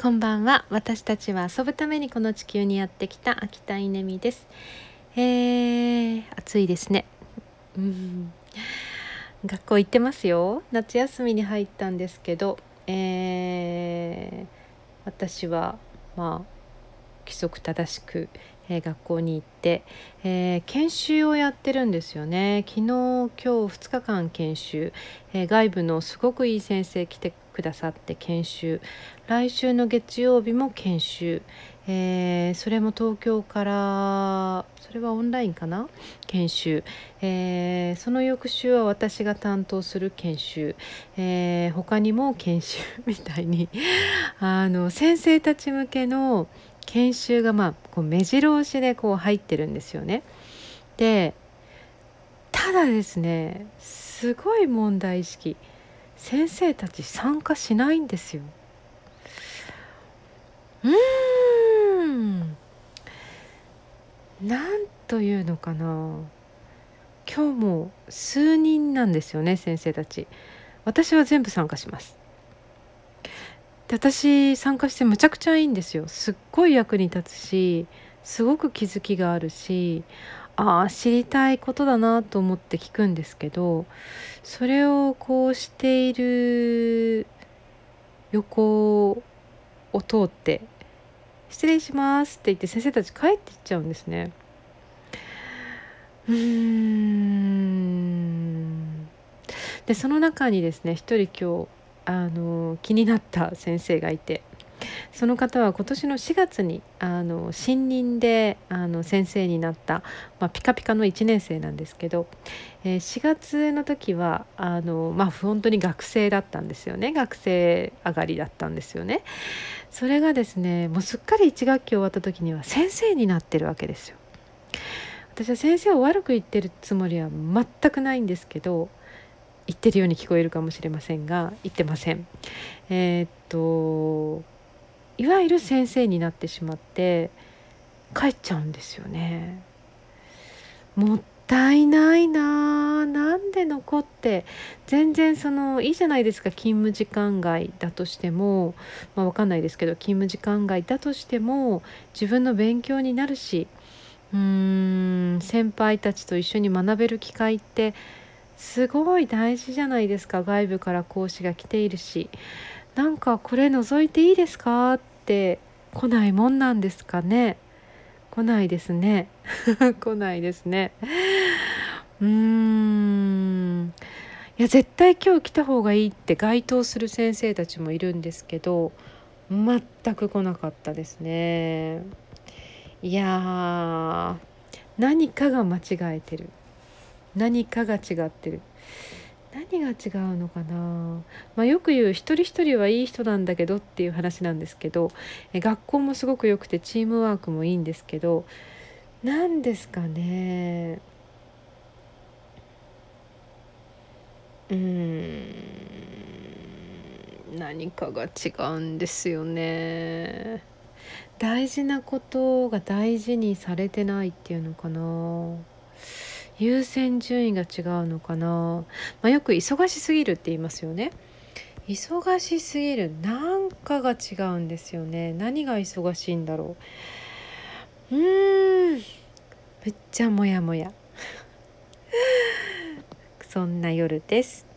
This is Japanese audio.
こんばんは。私たちは遊ぶためにこの地球にやってきた秋田稲美です。えー、暑いですね。うん。学校行ってますよ。夏休みに入ったんですけどえー、私はまあ規則正しく、えー、学校に行って、えー、研修をやってるんですよね。昨日今日2日間研修、えー、外部のすごくいい先生来てくださって研修。来週の月曜日も研修、えー、それも東京からそれはオンラインかな？研修、えー、その翌週は私が担当する研修、えー、他にも研修 みたいに。あの先生たち向けの研修がまあこう目白押しでこう入ってるんですよね。でただですねすごい問題意識。先生たち参加しないんですよ。うーん。なんというのかな。今日も数人なんですよね先生たち。私は全部参加します。で私参加してむちゃくちゃいいんですよ。すっごい役に立つしすごく気づきがあるしああ知りたいことだなと思って聞くんですけどそれをこうしている横を通って「失礼します」って言って先生たち帰っていっちゃうんですね。うんでその中にですね一人今日あの気になった先生がいてその方は今年の4月にあの新任であの先生になった、まあ、ピカピカの1年生なんですけど、えー、4月の時はあの、まあ、本当に学生だったんですよね学生上がりだったんですよね。それがですねもうすっかり1学期終わった時には先生になってるわけですよ。私は先生を悪く言ってるつもりは全くないんですけど言ってるように聞こえるかもしれませんが言ってません。えー、っといわゆる先生になってしまって帰っちゃうんですよね。もったいないななんで残って全然そのいいじゃないですか勤務時間外だとしても。まあ分かんないですけど勤務時間外だとしても自分の勉強になるしうーん先輩たちと一緒に学べる機会ってすごい大事じゃないですか。外部から講師が来ているし。なんかこれ覗いていいですか？って来ないもんなんですかね？来ないですね。来ないですね。うーん。いや絶対今日来た方がいいって該当する先生たちもいるんですけど全く来なかったですね。いや何かが間違えてる。何かが違ってる。何が違うのかな、まあ、よく言う一人一人はいい人なんだけどっていう話なんですけどえ学校もすごく良くてチームワークもいいんですけど何ですかね？うん何かが違うんですよね。大事なことが大事にされてないっていうのかな？優先順位が違うのかな、まあ、よく忙しすぎるって言いますよね。忙しすぎるなんかが違うんですよね。何が忙しいんだろう。うん。めっちゃモヤモヤ。そんな夜です。